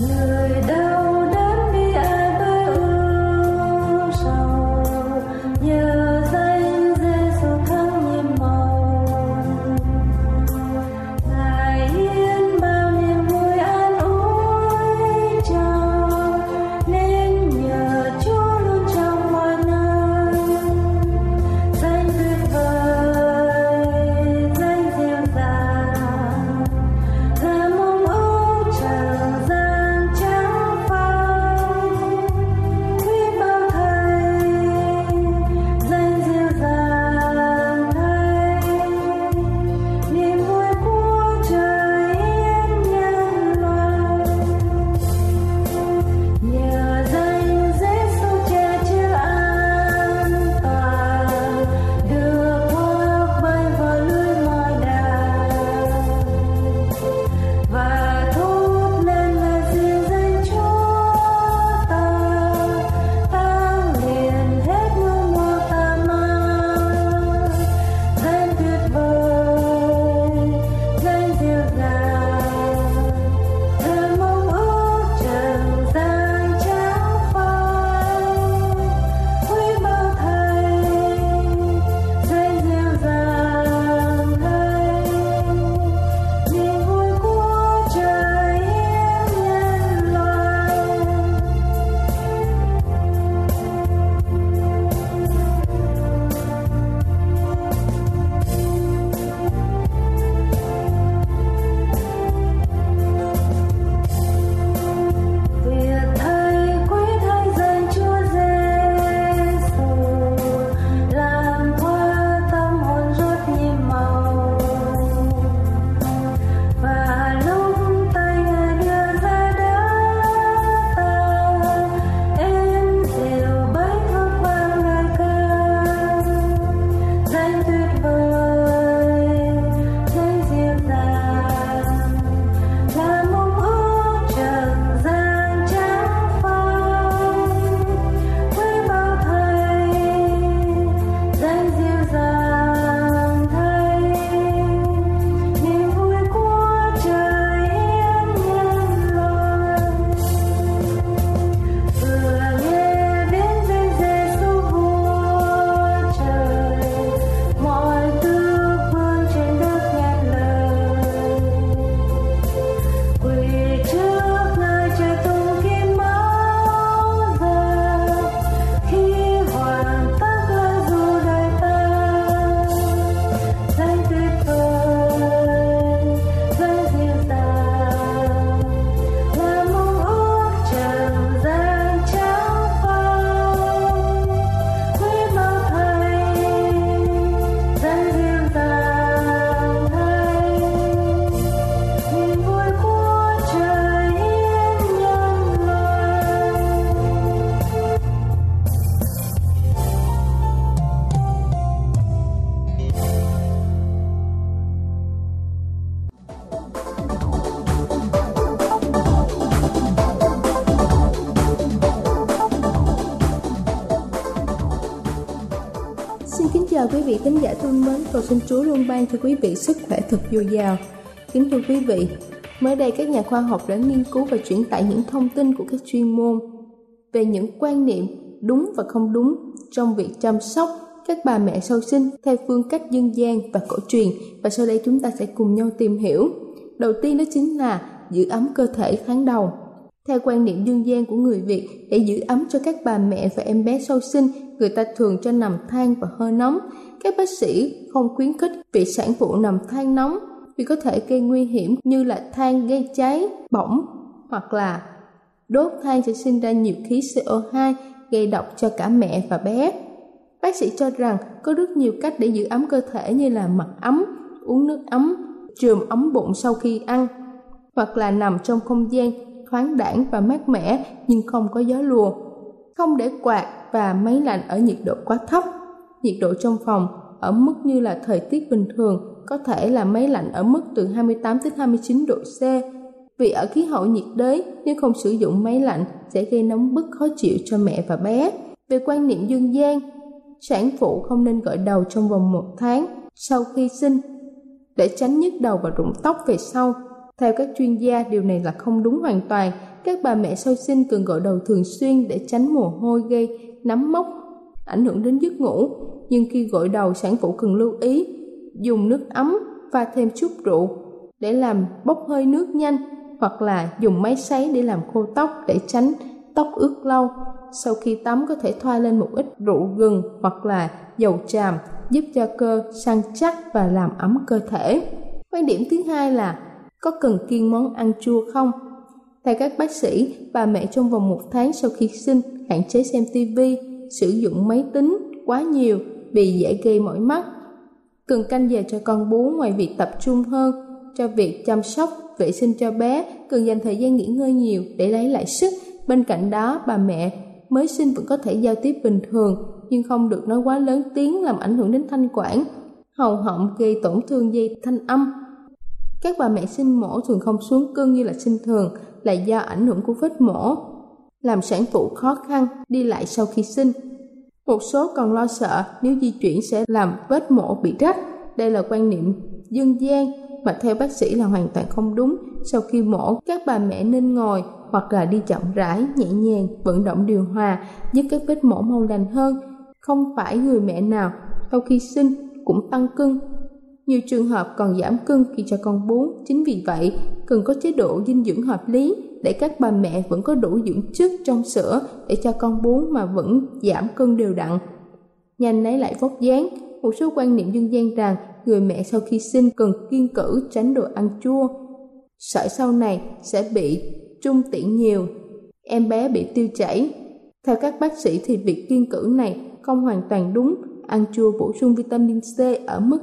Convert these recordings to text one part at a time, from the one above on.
Yeah. Xin kính chào quý vị khán giả thân mến, cầu xin Chúa luôn ban cho quý vị sức khỏe thật dồi dào. Kính thưa quý vị, mới đây các nhà khoa học đã nghiên cứu và chuyển tải những thông tin của các chuyên môn về những quan niệm đúng và không đúng trong việc chăm sóc các bà mẹ sau sinh theo phương cách dân gian và cổ truyền và sau đây chúng ta sẽ cùng nhau tìm hiểu. Đầu tiên đó chính là giữ ấm cơ thể tháng đầu. Theo quan niệm dân gian của người Việt, để giữ ấm cho các bà mẹ và em bé sau sinh, người ta thường cho nằm than và hơi nóng. Các bác sĩ không khuyến khích việc sản phụ nằm than nóng vì có thể gây nguy hiểm như là than gây cháy, bỏng hoặc là đốt than sẽ sinh ra nhiều khí CO2 gây độc cho cả mẹ và bé. Bác sĩ cho rằng có rất nhiều cách để giữ ấm cơ thể như là mặc ấm, uống nước ấm, trường ấm bụng sau khi ăn, hoặc là nằm trong không gian thoáng đãng và mát mẻ nhưng không có gió lùa. Không để quạt và máy lạnh ở nhiệt độ quá thấp. Nhiệt độ trong phòng ở mức như là thời tiết bình thường, có thể là máy lạnh ở mức từ 28 đến 29 độ C. Vì ở khí hậu nhiệt đới, nếu không sử dụng máy lạnh sẽ gây nóng bức khó chịu cho mẹ và bé. Về quan niệm dân gian, sản phụ không nên gội đầu trong vòng một tháng sau khi sinh để tránh nhức đầu và rụng tóc về sau. Theo các chuyên gia, điều này là không đúng hoàn toàn. Các bà mẹ sau sinh cần gội đầu thường xuyên để tránh mồ hôi gây nấm mốc, ảnh hưởng đến giấc ngủ. Nhưng khi gội đầu, sản phụ cần lưu ý dùng nước ấm pha thêm chút rượu để làm bốc hơi nước nhanh hoặc là dùng máy sấy để làm khô tóc để tránh tóc ướt lâu. Sau khi tắm có thể thoa lên một ít rượu gừng hoặc là dầu tràm giúp cho cơ săn chắc và làm ấm cơ thể. Quan điểm thứ hai là có cần kiêng món ăn chua không? Theo các bác sĩ, bà mẹ trong vòng một tháng sau khi sinh hạn chế xem tivi, sử dụng máy tính quá nhiều vì dễ gây mỏi mắt. Cần canh giờ cho con bú ngoài việc tập trung hơn cho việc chăm sóc, vệ sinh cho bé, cần dành thời gian nghỉ ngơi nhiều để lấy lại sức. Bên cạnh đó, bà mẹ mới sinh vẫn có thể giao tiếp bình thường, nhưng không được nói quá lớn tiếng làm ảnh hưởng đến thanh quản, hầu họng gây tổn thương dây thanh âm. Các bà mẹ sinh mổ thường không xuống cân như là sinh thường là do ảnh hưởng của vết mổ, làm sản phụ khó khăn đi lại sau khi sinh. Một số còn lo sợ nếu di chuyển sẽ làm vết mổ bị rách. Đây là quan niệm dân gian mà theo bác sĩ là hoàn toàn không đúng. Sau khi mổ, các bà mẹ nên ngồi hoặc là đi chậm rãi, nhẹ nhàng, vận động điều hòa, giúp các vết mổ mau lành hơn. Không phải người mẹ nào sau khi sinh cũng tăng cân. Nhiều trường hợp còn giảm cân khi cho con bú. Chính vì vậy, cần có chế độ dinh dưỡng hợp lý để các bà mẹ vẫn có đủ dưỡng chất trong sữa để cho con bú mà vẫn giảm cân đều đặn. Nhanh lấy lại vóc dáng, một số quan niệm dân gian rằng người mẹ sau khi sinh cần kiên cử tránh đồ ăn chua. Sợ sau này sẽ bị trung tiện nhiều, em bé bị tiêu chảy. Theo các bác sĩ thì việc kiên cử này không hoàn toàn đúng, ăn chua bổ sung vitamin C ở mức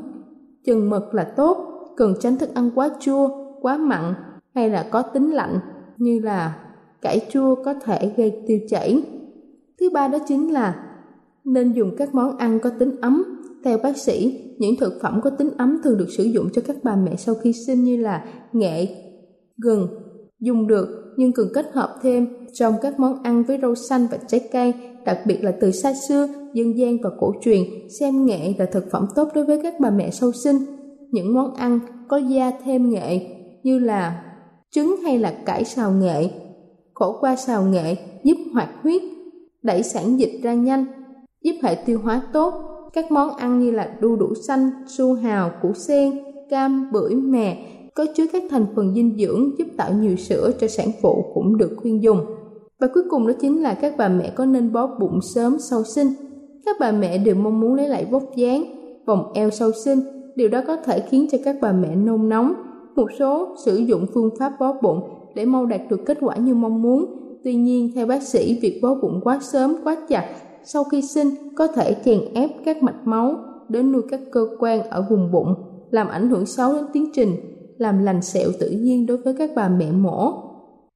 chừng mực là tốt, cần tránh thức ăn quá chua, quá mặn hay là có tính lạnh như là cải chua có thể gây tiêu chảy. Thứ ba đó chính là nên dùng các món ăn có tính ấm. Theo bác sĩ, những thực phẩm có tính ấm thường được sử dụng cho các bà mẹ sau khi sinh như là nghệ, gừng, dùng được nhưng cần kết hợp thêm trong các món ăn với rau xanh và trái cây, đặc biệt là từ xa xưa, dân gian và cổ truyền, xem nghệ là thực phẩm tốt đối với các bà mẹ sau sinh. Những món ăn có gia thêm nghệ như là trứng hay là cải xào nghệ. Khổ qua xào nghệ giúp hoạt huyết, đẩy sản dịch ra nhanh, giúp hệ tiêu hóa tốt. Các món ăn như là đu đủ xanh, su hào, củ sen, cam, bưởi, mè có chứa các thành phần dinh dưỡng giúp tạo nhiều sữa cho sản phụ cũng được khuyên dùng. Và cuối cùng đó chính là các bà mẹ có nên bó bụng sớm sau sinh. Các bà mẹ đều mong muốn lấy lại vóc dáng, vòng eo sau sinh. Điều đó có thể khiến cho các bà mẹ nôn nóng, một số sử dụng phương pháp bó bụng để mau đạt được kết quả như mong muốn. Tuy nhiên, theo bác sĩ, việc bó bụng quá sớm, quá chặt sau khi sinh có thể chèn ép các mạch máu đến nuôi các cơ quan ở vùng bụng, làm ảnh hưởng xấu đến tiến trình, làm lành sẹo tự nhiên đối với các bà mẹ mổ.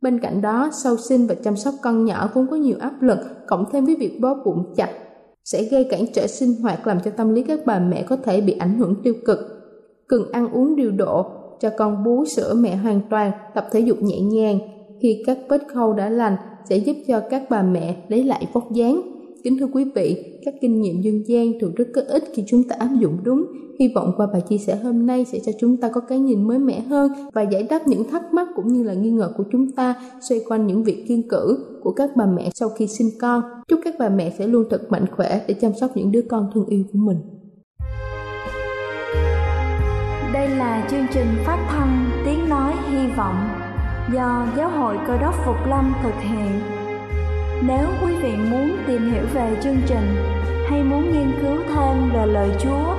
Bên cạnh đó, sau sinh và chăm sóc con nhỏ cũng có nhiều áp lực, cộng thêm với việc bó bụng chặt, sẽ gây cản trở sinh hoạt làm cho tâm lý các bà mẹ có thể bị ảnh hưởng tiêu cực. Cần ăn uống điều độ, cho con bú sữa mẹ hoàn toàn, tập thể dục nhẹ nhàng. Khi các vết khâu đã lành sẽ giúp cho các bà mẹ lấy lại vóc dáng. Kính thưa quý vị, các kinh nghiệm dân gian thường rất có ích khi chúng ta áp dụng đúng. Hy vọng qua bài chia sẻ hôm nay sẽ cho chúng ta có cái nhìn mới mẻ hơn và giải đáp những thắc mắc cũng như là nghi ngờ của chúng ta xoay quanh những việc kiên cử của các bà mẹ sau khi sinh con. Chúc các bà mẹ sẽ luôn thật mạnh khỏe để chăm sóc những đứa con thương yêu của mình. Đây là chương trình phát thanh Tiếng Nói Hy Vọng do Giáo hội Cơ đốc Phục Lâm thực hiện. Nếu quý vị muốn tìm hiểu về chương trình hay muốn nghiên cứu thêm về lời Chúa,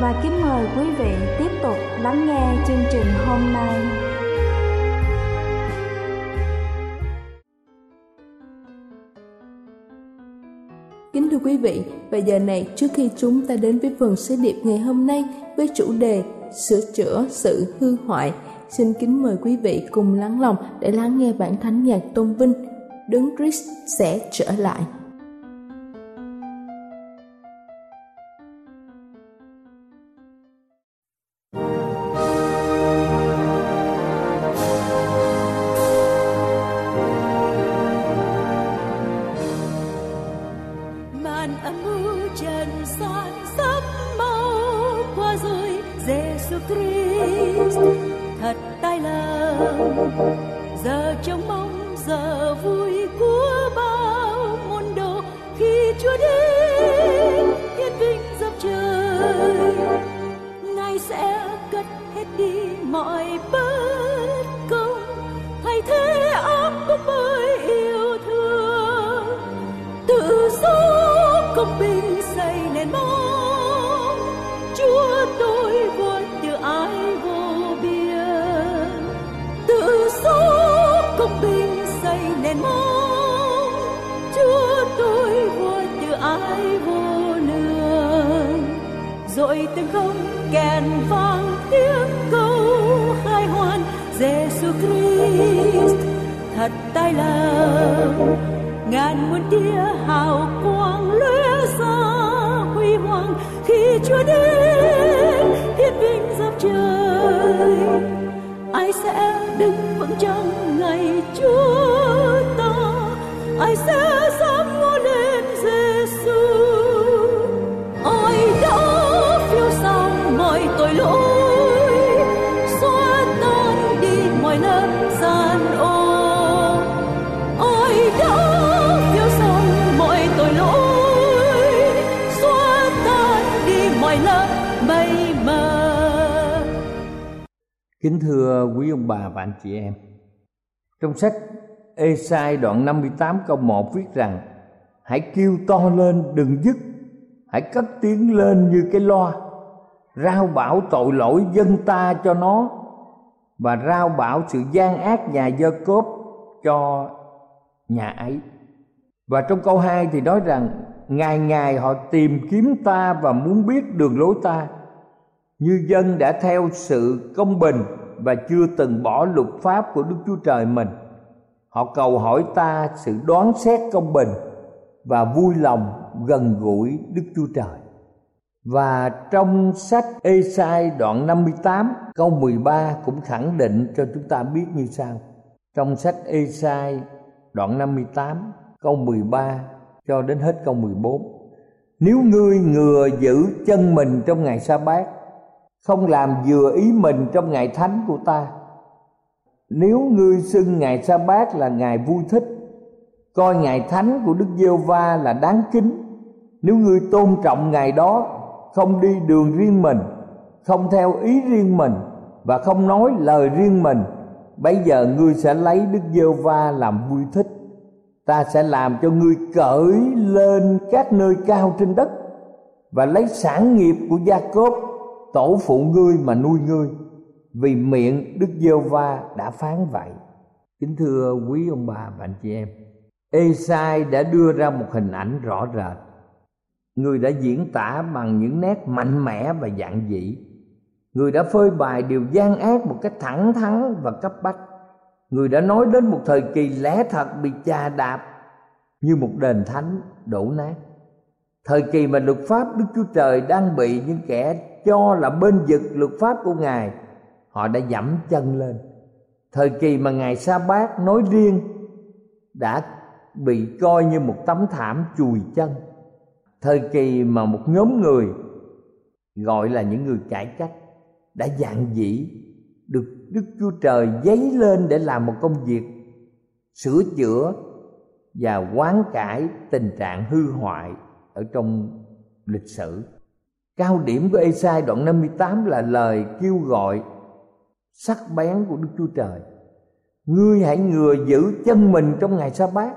và kính mời quý vị tiếp tục lắng nghe chương trình hôm nay. Kính thưa quý vị, bây giờ này trước khi chúng ta đến với phần sứ điệp ngày hôm nay với chủ đề sửa chữa sự hư hoại, xin kính mời quý vị cùng lắng lòng để lắng nghe bản thánh nhạc tôn vinh Đấng Christ sẽ trở lại. Cũng xây nền móng chúa tôi vốn từ ai vô biên. Tự số công bình xây nền móng chúa tôi vốn từ ai vô lương. Rồi từng không kèn vang tiếng câu khai hoan Giêsu Christ, thật tai lòng ngàn muôn tia hào quang lóe sáng hoàng khi Chúa đến, thiên vinh dập trời, ai sẽ đứng vững trong ngày Chúa ta ai sẽ dám kính thưa quý ông bà và anh chị em, trong sách Ê-sai đoạn 58 câu 1 viết rằng, Hãy kêu to lên, đừng dứt. Hãy cất tiếng lên như cái loa. Rao bảo tội lỗi dân ta cho nó và rao bảo sự gian ác nhà dơ cốp cho nhà ấy. Và trong câu 2 thì nói rằng, ngày ngày họ tìm kiếm ta và muốn biết đường lối ta như dân đã theo sự công bình và chưa từng bỏ luật pháp của Đức Chúa Trời mình. Họ cầu hỏi ta sự đoán xét công bình và vui lòng gần gũi Đức Chúa Trời. Và trong sách Ê-sai đoạn 58 câu 13 cũng khẳng định cho chúng ta biết như sau. Trong sách Ê-sai đoạn 58 câu 13 cho đến hết câu 14. Nếu ngươi ngừa giữ chân mình trong ngày sa bát không làm vừa ý mình trong ngày thánh của ta. Nếu ngươi xưng ngày sa bát là ngày vui thích, Coi ngày thánh của Đức Giê-va là đáng kính. Nếu ngươi tôn trọng ngày đó, không đi đường riêng mình, không theo ý riêng mình và không nói lời riêng mình, bây giờ ngươi sẽ lấy đức giê va làm vui thích. Ta sẽ làm cho ngươi cởi lên các nơi cao trên đất và lấy sản nghiệp của gia cốp tổ phụ ngươi mà nuôi ngươi, vì miệng đức giê va đã phán vậy. Kính thưa quý ông bà và anh chị em Esai đã đưa ra một hình ảnh rõ rệt. Người đã diễn tả bằng những nét mạnh mẽ và dạn dĩ. Người đã phơi bày điều gian ác một cách thẳng thắn và cấp bách. Người đã nói đến một thời kỳ lẽ thật bị chà đạp như một đền thánh đổ nát. Thời kỳ mà luật pháp đức chúa trời đang bị những kẻ cho là bên vực luật pháp của ngài, họ đã dẫm chân lên. Thời kỳ mà ngài sa bát nói riêng đã bị coi như một tấm thảm chùi chân. Thời kỳ mà một nhóm người gọi là những người cải cách đã dạng dĩ được đức chúa trời dấy lên để làm một công việc sửa chữa và quán cải tình trạng hư hoại ở trong lịch sử cao điểm của Esai đoạn 58 là lời kêu gọi sắc bén của Đức Chúa Trời. Ngươi hãy ngừa giữ chân mình trong ngày sa bát.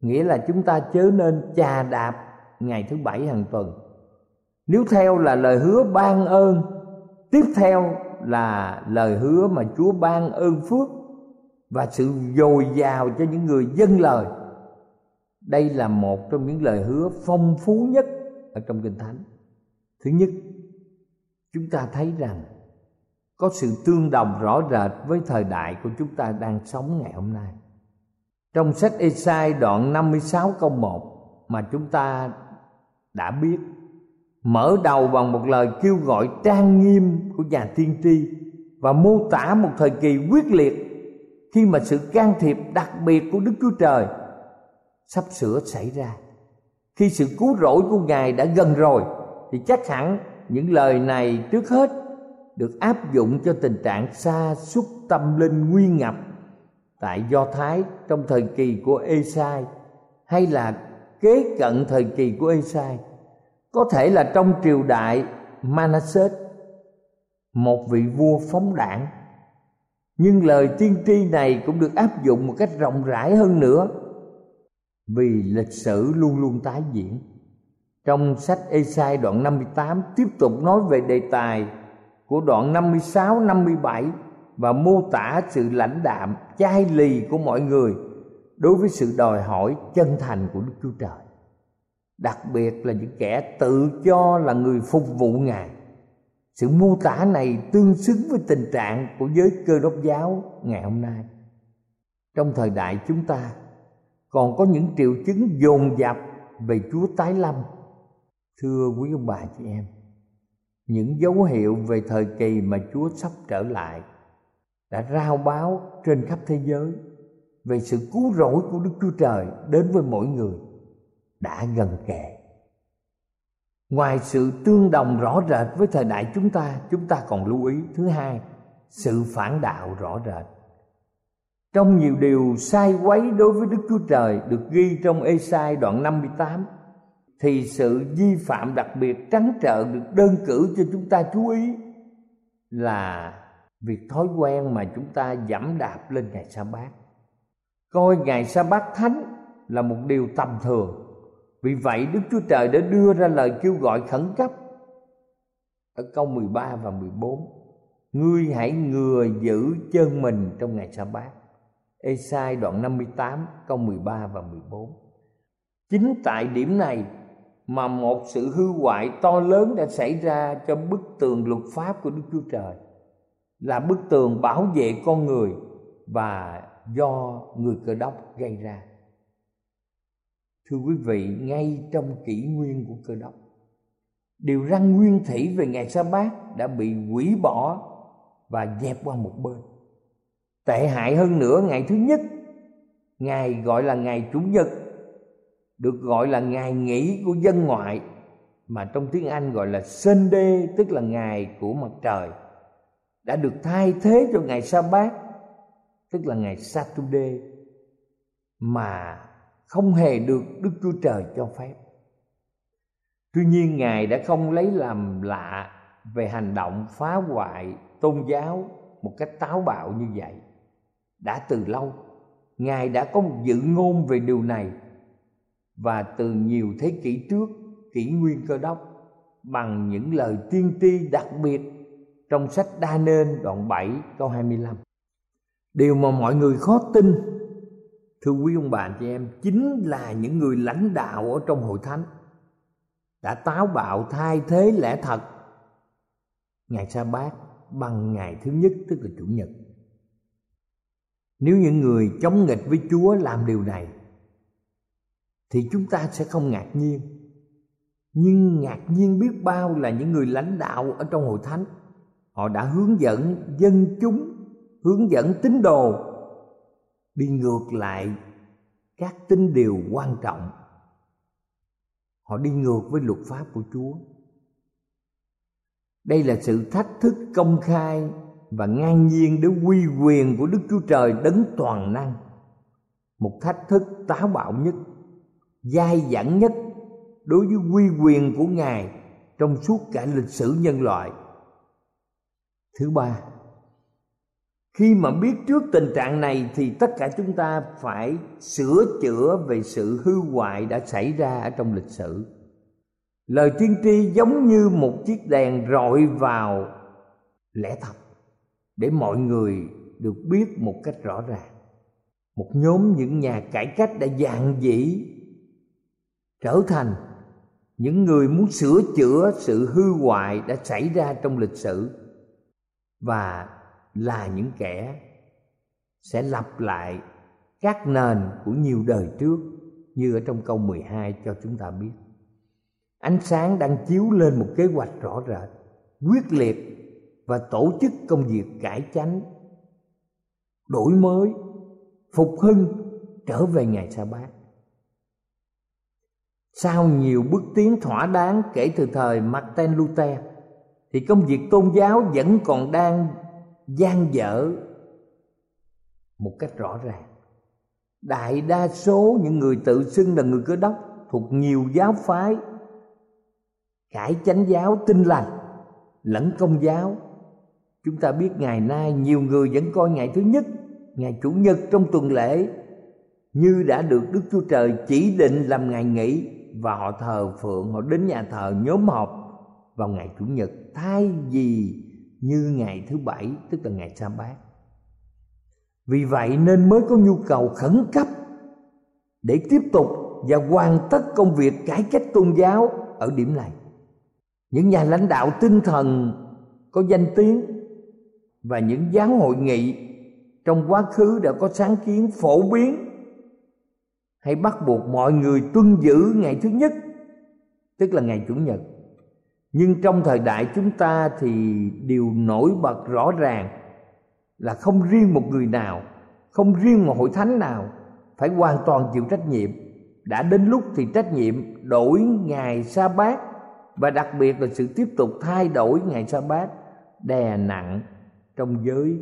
Nghĩa là chúng ta chớ nên chà đạp ngày thứ bảy hàng tuần. Nếu theo là lời hứa ban ơn, tiếp theo là lời hứa mà chúa ban ơn phước và sự dồi dào cho những người dân lời. Đây là một trong những lời hứa phong phú nhất ở trong kinh thánh thứ nhất, chúng ta thấy rằng có sự tương đồng rõ rệt với thời đại của chúng ta đang sống ngày hôm nay trong sách Esai đoạn 56 câu 1 mà chúng ta đã biết, mở đầu bằng một lời kêu gọi trang nghiêm của nhà tiên tri và mô tả một thời kỳ quyết liệt khi mà sự can thiệp đặc biệt của Đức Chúa Trời sắp sửa xảy ra. Khi sự cứu rỗi của Ngài đã gần rồi, thì chắc hẳn những lời này trước hết được áp dụng cho tình trạng xa xúc tâm linh nguy ngập tại Do Thái trong thời kỳ của Esai, hay là kế cận thời kỳ của Esai. Có thể là trong triều đại Manasseh, một vị vua phóng đảng. Nhưng lời tiên tri này cũng được áp dụng một cách rộng rãi hơn nữa vì lịch sử luôn luôn tái diễn trong sách Esai đoạn 58 tiếp tục nói về đề tài của đoạn 56 57 và mô tả sự lãnh đạm, chai lì của mọi người đối với sự đòi hỏi chân thành của Đức Chúa Trời. Đặc biệt là những kẻ tự cho là người phục vụ Ngài. Sự mô tả này tương xứng với tình trạng của giới cơ đốc giáo ngày hôm nay. Trong thời đại chúng ta còn có những triệu chứng dồn dập về Chúa tái lâm. Thưa quý ông bà chị em, những dấu hiệu về thời kỳ mà Chúa sắp trở lại đã rao báo trên khắp thế giới về sự cứu rỗi của Đức Chúa Trời đến với mỗi người đã gần kề. Ngoài sự tương đồng rõ rệt với thời đại chúng ta, chúng ta còn lưu ý thứ hai, sự phản đạo rõ rệt. Trong nhiều điều sai quấy đối với Đức Chúa Trời được ghi trong Ê-sai đoạn 58 thì sự vi phạm đặc biệt trắng trợn được đơn cử cho chúng ta chú ý là việc thói quen mà chúng ta giảm đạp lên ngày sa bát. Coi ngày sa bát thánh là một điều tầm thường. Vì vậy, Đức Chúa Trời đã đưa ra lời kêu gọi khẩn cấp. Ở câu 13 và 14 Ngươi hãy ngừa giữ chân mình trong ngày sa bát. Esai đoạn 58 câu 13 và 14 Chính tại điểm này mà một sự hư hoại to lớn đã xảy ra cho bức tường luật pháp của Đức Chúa Trời, là bức tường bảo vệ con người và do người cơ đốc gây ra. Thưa quý vị, ngay trong kỷ nguyên của cơ đốc, điều răn nguyên thủy về ngày sa bát đã bị hủy bỏ và dẹp qua một bên tệ hại hơn nữa ngày thứ nhất ngày gọi là ngày chủ nhật, được gọi là ngày nghỉ của dân ngoại, mà trong tiếng Anh gọi là Sunday tức là ngày của mặt trời, đã được thay thế cho ngày sa bát, tức là ngày Saturday, mà không hề được Đức Chúa Trời cho phép. Tuy nhiên, Ngài đã không lấy làm lạ về hành động phá hoại tôn giáo một cách táo bạo như vậy. Đã từ lâu, Ngài đã có một dự ngôn về điều này. Và từ nhiều thế kỷ trước, kỷ nguyên cơ đốc bằng những lời tiên tri đặc biệt trong sách Đa Nên đoạn 7 câu 25. Điều mà mọi người khó tin thưa quý ông bà chị em chính là những người lãnh đạo ở trong hội thánh đã táo bạo thay thế lẽ thật. Ngày sa bát bằng ngày thứ nhất tức là chủ nhật nếu những người chống nghịch với chúa làm điều này, thì chúng ta sẽ không ngạc nhiên. Nhưng ngạc nhiên biết bao là những người lãnh đạo ở trong hội thánh. Họ đã hướng dẫn dân chúng, hướng dẫn tín đồ đi ngược lại các tín điều quan trọng. Họ đi ngược với luật pháp của chúa. Đây là sự thách thức công khai và ngang nhiên để quy quyền của đức chúa trời đấng toàn năng. Một thách thức táo bạo nhất, dai dẳng nhất đối với quy quyền của ngài trong suốt cả lịch sử nhân loại. Thứ ba, khi mà biết trước tình trạng này thì tất cả chúng ta phải sửa chữa về sự hư hoại đã xảy ra ở trong lịch sử. Lời tiên tri giống như một chiếc đèn rọi vào lẽ thật để mọi người được biết một cách rõ ràng một nhóm những nhà cải cách đã dạng dĩ trở thành những người muốn sửa chữa sự hư hoại đã xảy ra trong lịch sử và là những kẻ sẽ lặp lại các nền của nhiều đời trước như ở trong câu 12 cho chúng ta biết. Ánh sáng đang chiếu lên một kế hoạch rõ rệt, quyết liệt và tổ chức công việc cải chánh, đổi mới, phục hưng trở về ngày sa bát. Sau nhiều bước tiến thỏa đáng kể từ thời Martin Luther thì công việc tôn giáo vẫn còn đang gian dở một cách rõ ràng đại đa số những người tự xưng là người cơ đốc thuộc nhiều giáo phái cải chánh giáo tinh lành lẫn công giáo chúng ta biết ngày nay nhiều người vẫn coi ngày thứ nhất, ngày chủ nhật trong tuần lễ, như đã được đức chúa trời chỉ định làm ngày nghỉ và họ thờ phượng, họ đến nhà thờ nhóm họp vào ngày chủ nhật, thay vì như ngày thứ bảy, tức là ngày sa bát. Vì vậy nên mới có nhu cầu khẩn cấp để tiếp tục và hoàn tất công việc cải cách tôn giáo ở điểm này. Những nhà lãnh đạo tinh thần có danh tiếng và những giáo hội nghị trong quá khứ đã có sáng kiến phổ biến. Hay bắt buộc mọi người tuân giữ ngày thứ nhất, tức là ngày chủ nhật. Nhưng trong thời đại chúng ta thì điều nổi bật rõ ràng là không riêng một người nào, không riêng một hội thánh nào phải hoàn toàn chịu trách nhiệm. Đã đến lúc thì trách nhiệm đổi ngày sa bát và đặc biệt là sự tiếp tục thay đổi ngày sa bát đè nặng trong giới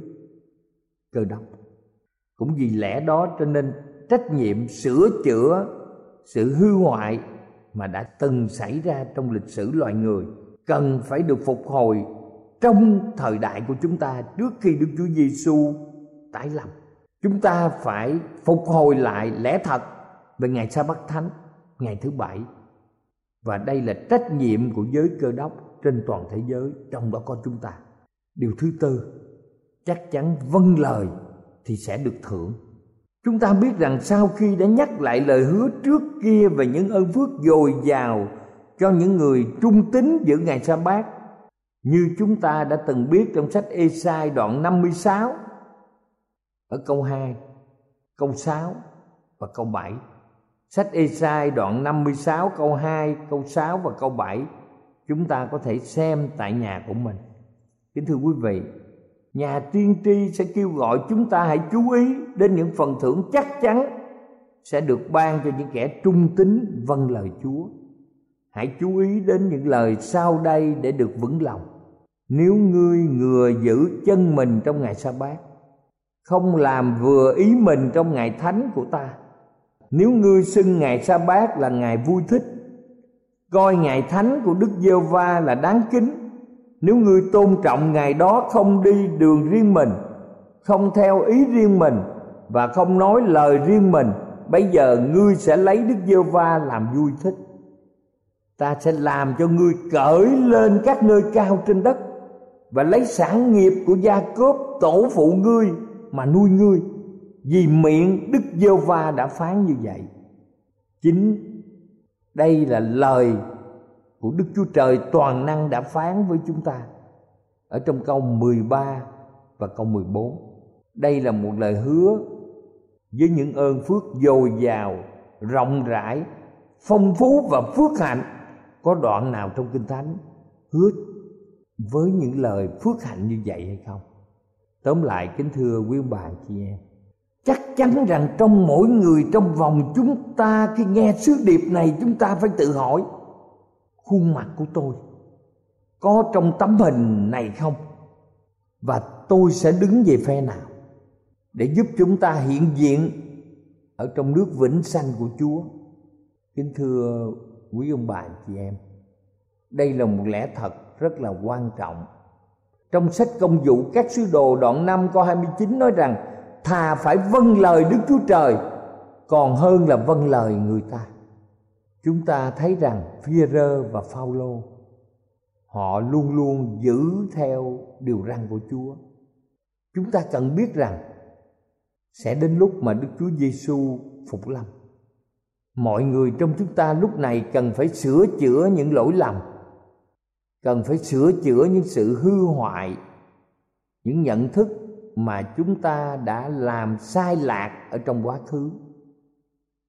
cơ đốc cũng vì lẽ đó cho nên trách nhiệm sửa chữa sự hư hoại mà đã từng xảy ra trong lịch sử loài người cần phải được phục hồi trong thời đại của chúng ta trước khi Đức Chúa Giêsu tái lâm. Chúng ta phải phục hồi lại lẽ thật về ngày sa bát thánh, ngày thứ bảy. Và đây là trách nhiệm của giới cơ đốc trên toàn thế giới, trong đó có chúng ta. Điều thứ tư, chắc chắn vâng lời thì sẽ được thưởng. Chúng ta biết rằng sau khi đã nhắc lại lời hứa trước kia về những ơn phước dồi dào cho những người trung tín giữ ngày sa bát như chúng ta đã từng biết trong sách Esai đoạn 56 ở câu 2, câu 6 và câu 7. Sách Esai đoạn 56 câu 2, câu 6 và câu 7 chúng ta có thể xem tại nhà của mình. Kính thưa quý vị, nhà tiên tri sẽ kêu gọi chúng ta hãy chú ý đến những phần thưởng chắc chắn sẽ được ban cho những kẻ trung tín vâng lời Chúa. Hãy chú ý đến những lời sau đây để được vững lòng. Nếu ngươi ngừa giữ chân mình trong ngày sa bát, không làm vừa ý mình trong ngày thánh của ta, nếu ngươi xưng ngày sa bát là ngày vui thích, coi ngày thánh của đức giê va là đáng kính nếu ngươi tôn trọng ngày đó không đi đường riêng mình, không theo ý riêng mình và không nói lời riêng mình, bây giờ ngươi sẽ lấy đức giê va làm vui thích. Ta sẽ làm cho ngươi cởi lên các nơi cao trên đất và lấy sản nghiệp của gia cốp tổ phụ ngươi mà nuôi ngươi. Vì miệng đức giê va đã phán như vậy. Chính đây là lời của Đức Chúa Trời toàn năng đã phán với chúng ta ở trong câu 13 và câu 14. Đây là một lời hứa với những ơn phước dồi dào, rộng rãi, phong phú và phước hạnh. Có đoạn nào trong Kinh Thánh hứa với những lời phước hạnh như vậy hay không? Tóm lại kính thưa quý ông bà chị em Chắc chắn rằng trong mỗi người trong vòng chúng ta Khi nghe sứ điệp này chúng ta phải tự hỏi Khuôn mặt của tôi Có trong tấm hình này không? Và tôi sẽ đứng về phe nào Để giúp chúng ta hiện diện Ở trong nước vĩnh sanh của Chúa? Kính thưa quý ông bà chị em, Đây là một lẽ thật rất là quan trọng. Trong sách công vụ, các sứ đồ đoạn 5 câu 29 nói rằng, Thà phải vâng lời Đức Chúa Trời Còn hơn là vâng lời người ta. Chúng ta thấy rằng Phi-rơ và Phaolô Họ luôn luôn giữ theo điều răn của Chúa. Chúng ta cần biết rằng Sẽ đến lúc mà Đức Chúa Giêsu phục lâm. Mọi người trong chúng ta lúc này cần phải sửa chữa những lỗi lầm, cần phải sửa chữa những sự hư hoại, những nhận thức mà chúng ta đã làm sai lạc ở trong quá khứ.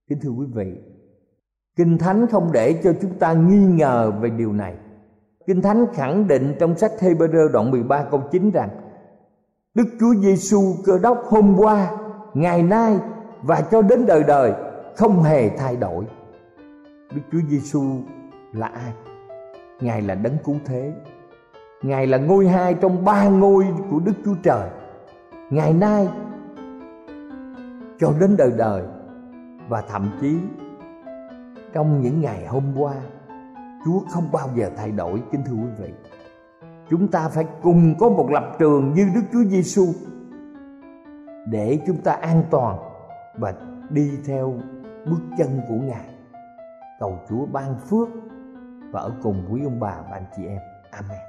Kính thưa quý vị kinh thánh không để cho chúng ta nghi ngờ về điều này kinh thánh khẳng định trong sách Hebrew đoạn 13 câu 9 rằng Đức Chúa Giêsu cơ đốc hôm qua, ngày nay và cho đến đời đời không hề thay đổi. Đức Chúa Giêsu là ai? ngài là đấng cứu thế ngài là ngôi hai trong ba ngôi của đức chúa trời ngày nay cho đến đời đời và thậm chí trong những ngày hôm qua, chúa không bao giờ thay đổi, kính thưa quý vị chúng ta phải cùng có một lập trường như đức chúa giêsu để chúng ta an toàn và đi theo bước chân của ngài cầu chúa ban phước và ở cùng quý ông bà và anh chị em. Amen.